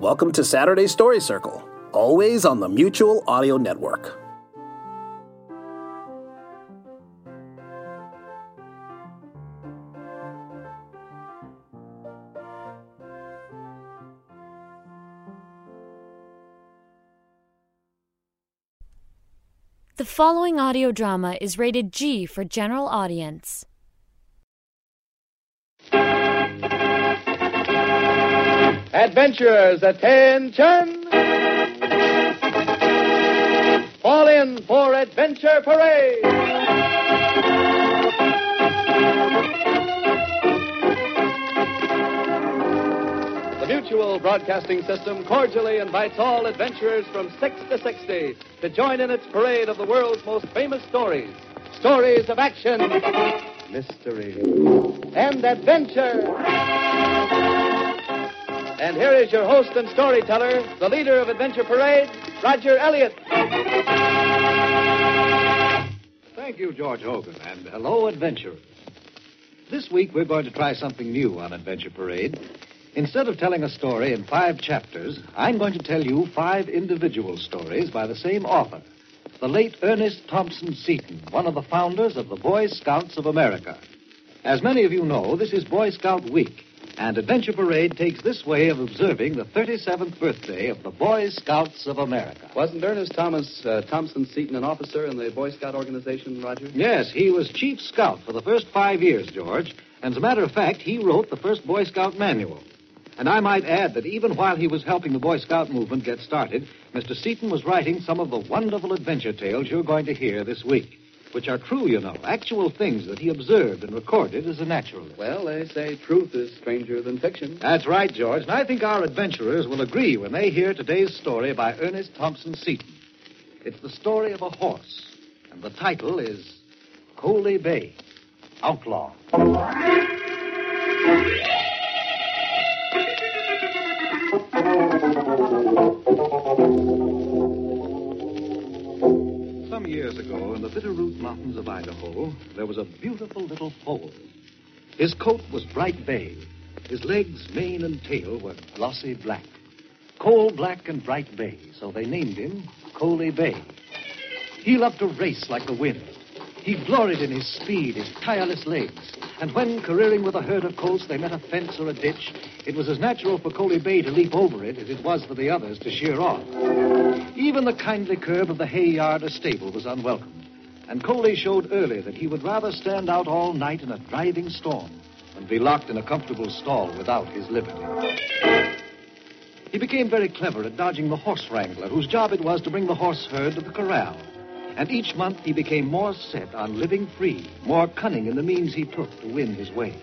Welcome to Saturday Story Circle, always on the Mutual Audio Network. The following audio drama is rated G for general audience. Adventurers, attention! Fall in for Adventure Parade! The Mutual Broadcasting System cordially invites all adventurers from 6 to 60 to join in its parade of the world's most famous stories. Stories of action, mystery, and adventure. And here is your host and storyteller, the leader of Adventure Parade, Roger Elliott. Thank you, George Hogan, and hello, adventurers. This week we're going to try something new on Adventure Parade. Instead of telling a story in five chapters, I'm going to tell you five individual stories by the same author, the late Ernest Thompson Seton, one of the founders of the Boy Scouts of America. As many of you know, this is Boy Scout Week, and Adventure Parade takes this way of observing the 37th birthday of the Boy Scouts of America. Wasn't Ernest Thomas uh, Thompson Seton an officer in the Boy Scout organization, Roger? Yes, he was chief scout for the first five years, George. And as a matter of fact, he wrote the first Boy Scout manual. And I might add that even while he was helping the Boy Scout movement get started, Mr. Seton was writing some of the wonderful adventure tales you're going to hear this week, which are true, you know, actual things that he observed and recorded as a naturalist. Well, they say truth is stranger than fiction. That's right, George. And I think our adventurers will agree when they hear today's story by Ernest Thompson Seton. It's the story of a horse, and the title is Coalie Bay, Outlaw. Years ago, in the Bitterroot Mountains of Idaho, there was a beautiful little foal. His coat was bright bay. His legs, mane, and tail were glossy black. Coal black and bright bay, so they named him Coalie Bay. He loved to race like the wind. He gloried in his speed, his tireless legs. And when, careering with a herd of colts, they met a fence or a ditch, it was as natural for Coalie Bay to leap over it as it was for the others to sheer off. Even the kindly curb of the hay yard or stable was unwelcome. And Coalie showed early that he would rather stand out all night in a driving storm than be locked in a comfortable stall without his liberty. He became very clever at dodging the horse wrangler, whose job it was to bring the horse herd to the corral. And each month he became more set on living free, more cunning in the means he took to win his way.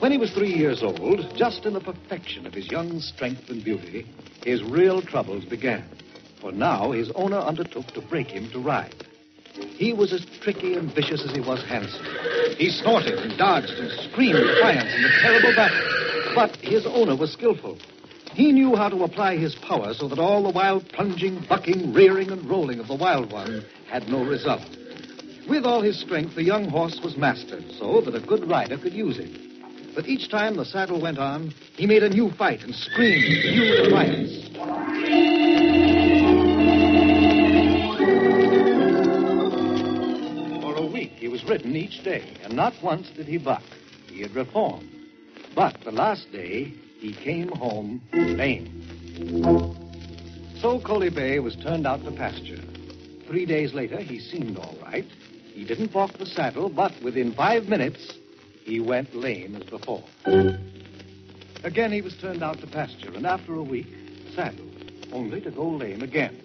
When he was three years old, just in the perfection of his young strength and beauty, his real troubles began. For now his owner undertook to break him to ride. He was as tricky and vicious as he was handsome. He snorted and dodged and screamed defiance in the terrible battle. But his owner was skillful. He knew how to apply his power so that all the wild plunging, bucking, rearing, and rolling of the wild one had no result. With all his strength, the young horse was mastered so that a good rider could use him. But each time the saddle went on, he made a new fight and screamed new defiance. Was written each day, and not once did he buck. He had reformed. But the last day, he came home lame. So Coalie Bay was turned out to pasture. Three days later, he seemed all right. He didn't balk the saddle, but within five minutes, he went lame as before. Again, he was turned out to pasture, and after a week, saddled, only to go lame again.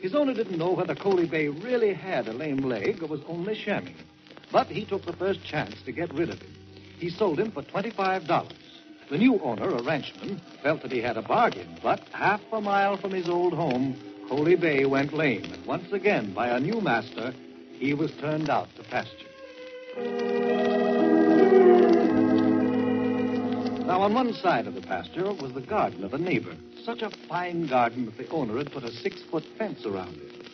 His owner didn't know whether Coalie Bay really had a lame leg or was only shamming. But he took the first chance to get rid of him. He sold him for $25. The new owner, a ranchman, felt that he had a bargain, but half a mile from his old home, Coalie Bay went lame, and once again, by a new master, he was turned out to pasture. Now, on one side of the pasture was the garden of a neighbor. Such a fine garden that the owner had put a six foot fence around it.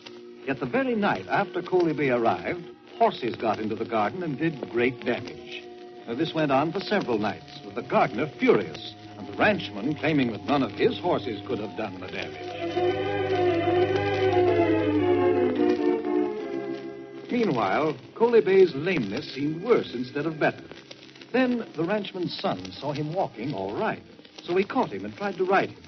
Yet the very night after Coalie Bay arrived, horses got into the garden and did great damage. Now, this went on for several nights, with the gardener furious, and the ranchman claiming that none of his horses could have done the damage. Meanwhile, Coalie Bay's lameness seemed worse instead of better. Then the ranchman's son saw him walking all right, so he caught him and tried to ride him.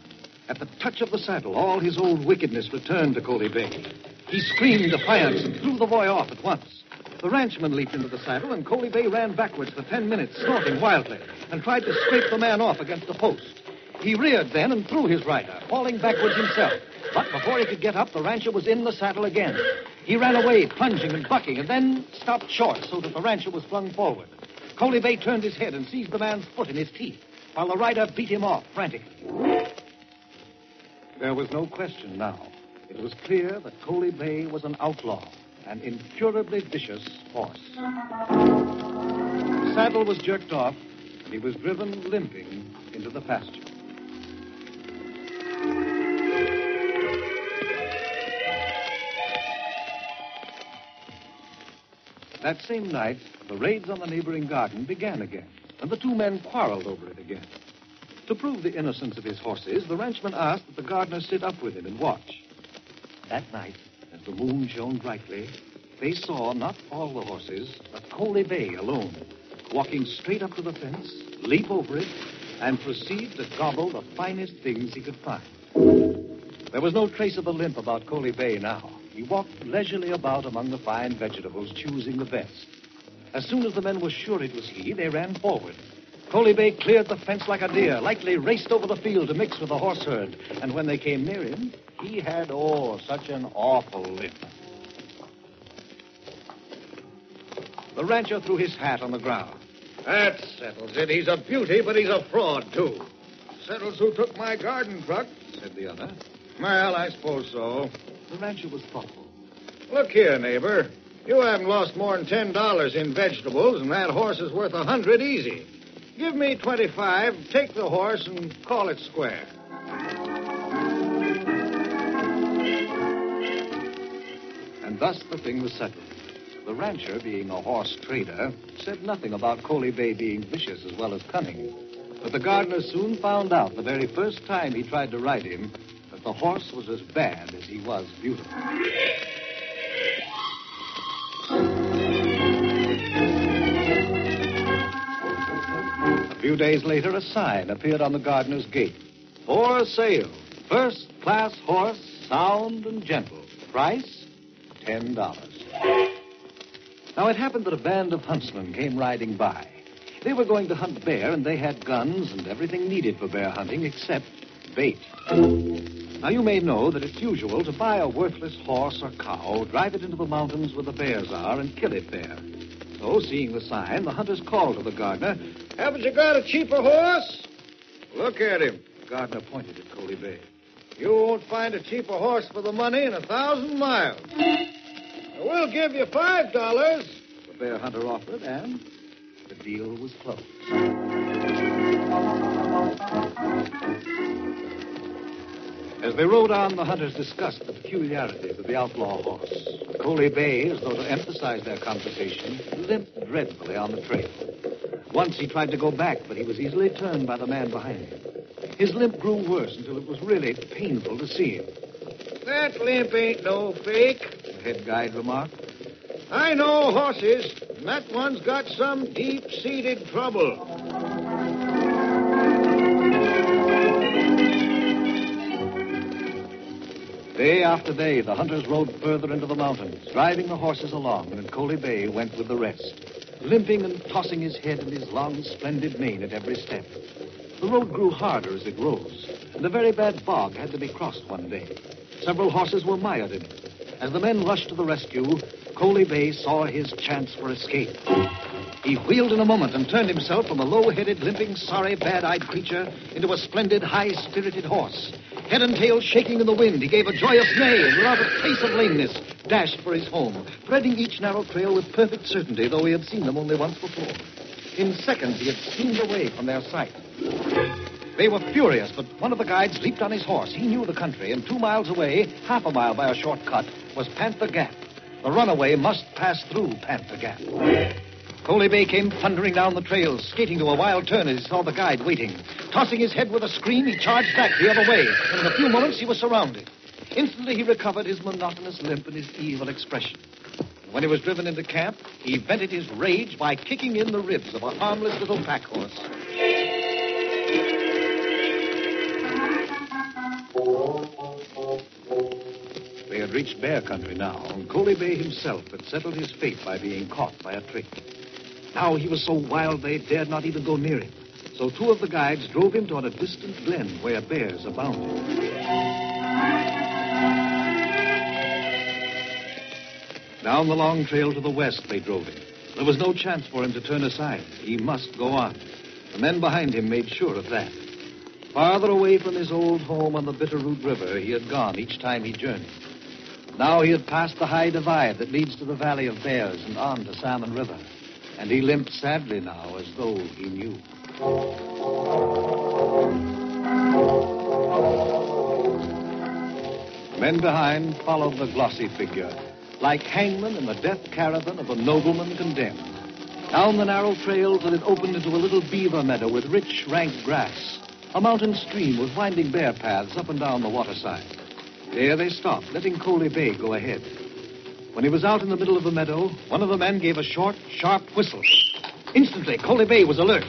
At the touch of the saddle, all his old wickedness returned to Coalie Bay. He screamed defiance and threw the boy off at once. The ranchman leaped into the saddle, and Coalie Bay ran backwards for ten minutes, snorting wildly, and tried to scrape the man off against the post. He reared then and threw his rider, falling backwards himself. But before he could get up, the rancher was in the saddle again. He ran away, plunging and bucking, and then stopped short so that the rancher was flung forward. Coalie Bay turned his head and seized the man's foot in his teeth, while the rider beat him off frantically. There was no question now. It was clear that Coalie Bay was an outlaw, an incurably vicious horse. The saddle was jerked off, and he was driven limping into the pasture. That same night, the raids on the neighboring garden began again, and the two men quarreled over it again. To prove the innocence of his horses, the ranchman asked that the gardener sit up with him and watch. That night, as the moon shone brightly, they saw not all the horses, but Coalie Bay alone, walking straight up to the fence, leap over it, and proceed to gobble the finest things he could find. There was no trace of a limp about Coalie Bay now. He walked leisurely about among the fine vegetables, choosing the best. As soon as the men were sure it was he, they ran forward. Coalie Bay cleared the fence like a deer, lightly raced over the field to mix with the horse herd. And when they came near him, he had, oh, such an awful limp. The rancher threw his hat on the ground. That settles it. He's a beauty, but he's a fraud, too. Settles who took my garden truck, said the other. Well, I suppose so. The rancher was thoughtful. Look here, neighbor. You haven't lost more than ten dollars in vegetables, and that horse is worth a hundred easy. Give me twenty-five, take the horse, and call it square. And thus the thing was settled. The rancher, being a horse trader, said nothing about Coalie Bay being vicious as well as cunning. But the gardener soon found out the very first time he tried to ride him that the horse was as bad as he was beautiful. Few days later, a sign appeared on the gardener's gate. For sale. First class horse, sound and gentle. Price, ten dollars. Now, it happened that a band of huntsmen came riding by. They were going to hunt bear, and they had guns and everything needed for bear hunting except bait. Now, you may know that it's usual to buy a worthless horse or cow, drive it into the mountains where the bears are, and kill it there. So, seeing the sign, the hunters called to the gardener. Haven't you got a cheaper horse? Look at him. The gardener pointed at Coalie Bay. You won't find a cheaper horse for the money in a thousand miles. We'll give you five dollars. The bear hunter offered, and the deal was closed. As they rode on, the hunters discussed the peculiarities of the outlaw horse. Coalie Bay, as though to emphasize their conversation, limped dreadfully on the trail. Once he tried to go back, but he was easily turned by the man behind him. His limp grew worse until it was really painful to see him. That limp ain't no fake, the head guide remarked. I know horses, and that one's got some deep-seated trouble. Day after day, the hunters rode further into the mountains, driving the horses along, and Coalie Bay went with the rest, limping and tossing his head and his long, splendid mane at every step. The road grew harder as it rose, and a very bad bog had to be crossed one day. Several horses were mired in it. As the men rushed to the rescue, Coalie Bay saw his chance for escape. He wheeled in a moment and turned himself from a low-headed, limping, sorry, bad-eyed creature into a splendid, high-spirited horse. Head and tail shaking in the wind, he gave a joyous neigh and without a trace of lameness dashed for his home, threading each narrow trail with perfect certainty, though he had seen them only once before. In seconds, he had steamed away from their sight. They were furious, but one of the guides leaped on his horse. He knew the country, and two miles away, half a mile by a short cut, was Panther Gap. The runaway must pass through Panther Gap. Coalie Bay came thundering down the trail, skating to a wild turn as he saw the guide waiting. Tossing his head with a scream, he charged back the other way, and in a few moments he was surrounded. Instantly he recovered his monotonous limp and his evil expression. When he was driven into camp, he vented his rage by kicking in the ribs of a harmless little pack horse. They had reached bear country now, and Coalie Bay himself had settled his fate by being caught by a trick. Now he was so wild they dared not even go near him. So two of the guides drove him toward a distant glen where bears abounded. Down the long trail to the west they drove him. There was no chance for him to turn aside. He must go on. The men behind him made sure of that. Farther away from his old home on the Bitterroot River, he had gone each time he journeyed. Now he had passed the high divide that leads to the Valley of Bears and on to Salmon River. And he limped sadly now as though he knew. Men behind followed the glossy figure, like hangmen in the death caravan of a nobleman condemned. Down the narrow trail till it opened into a little beaver meadow with rich, rank grass. A mountain stream with winding bear paths up and down the waterside. There they stopped, letting Coalie Bay go ahead. When he was out in the middle of the meadow, one of the men gave a short, sharp whistle. Instantly, Coalie Bay was alert.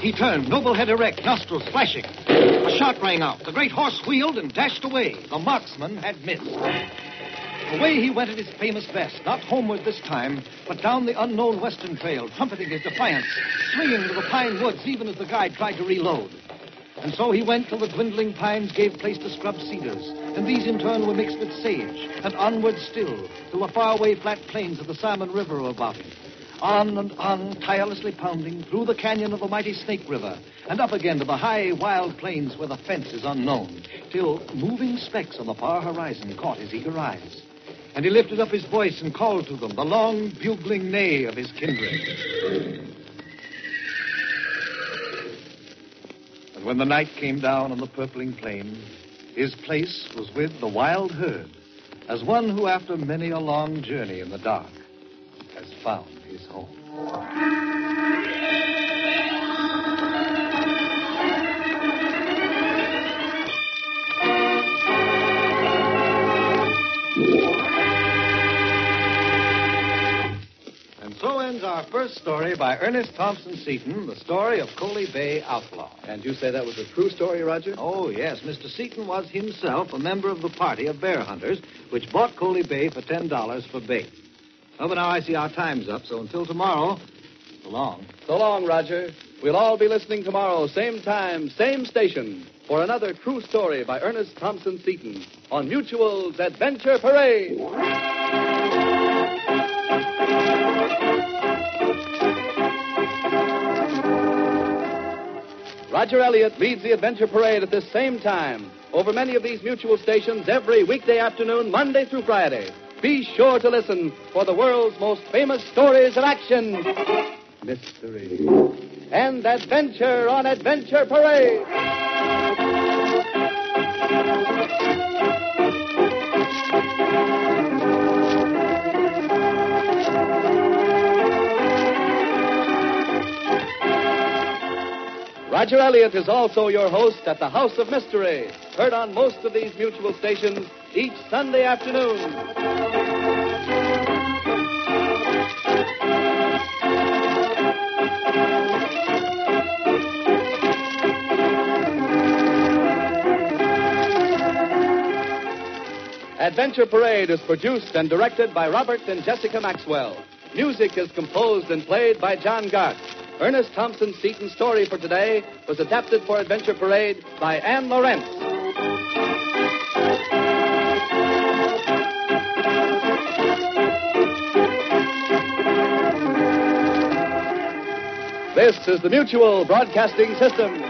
He turned, noble head erect, nostrils flashing. A shot rang out. The great horse wheeled and dashed away. The marksman had missed. Away he went at his famous best, not homeward this time, but down the unknown western trail, trumpeting his defiance, swinging to the pine woods even as the guide tried to reload. And so he went till the dwindling pines gave place to scrub cedars, and these in turn were mixed with sage, and onward still, till the faraway flat plains of the Salmon River were about him. On and on, tirelessly pounding, through the canyon of the mighty Snake River, and up again to the high, wild plains where the fence is unknown, till moving specks on the far horizon caught his eager eyes. And he lifted up his voice and called to them the long, bugling neigh of his kindred. And when the night came down on the purpling plain, his place was with the wild herd, as one who, after many a long journey in the dark, has found his home. Our first story by Ernest Thompson Seton, the story of Coalie Bay Outlaw. And you say that was a true story, Roger? Oh, yes. Mr. Seton was himself a member of the party of bear hunters, which bought Coalie Bay for $10 for bait. Oh, but now I see our time's up, so until tomorrow, so long. So long, Roger. We'll all be listening tomorrow, same time, same station, for another true story by Ernest Thompson Seton on Mutual's Adventure Parade. Roger Elliott leads the Adventure Parade at this same time over many of these mutual stations every weekday afternoon, Monday through Friday. Be sure to listen for the world's most famous stories of action, mystery, and adventure on Adventure Parade. Roger Elliott is also your host at the House of Mystery, heard on most of these mutual stations each Sunday afternoon. Adventure Parade is produced and directed by Robert and Jessica Maxwell. Music is composed and played by John Gart. Ernest Thompson Seton's story for today was adapted for Adventure Parade by Anne Lawrence. This is the Mutual Broadcasting System.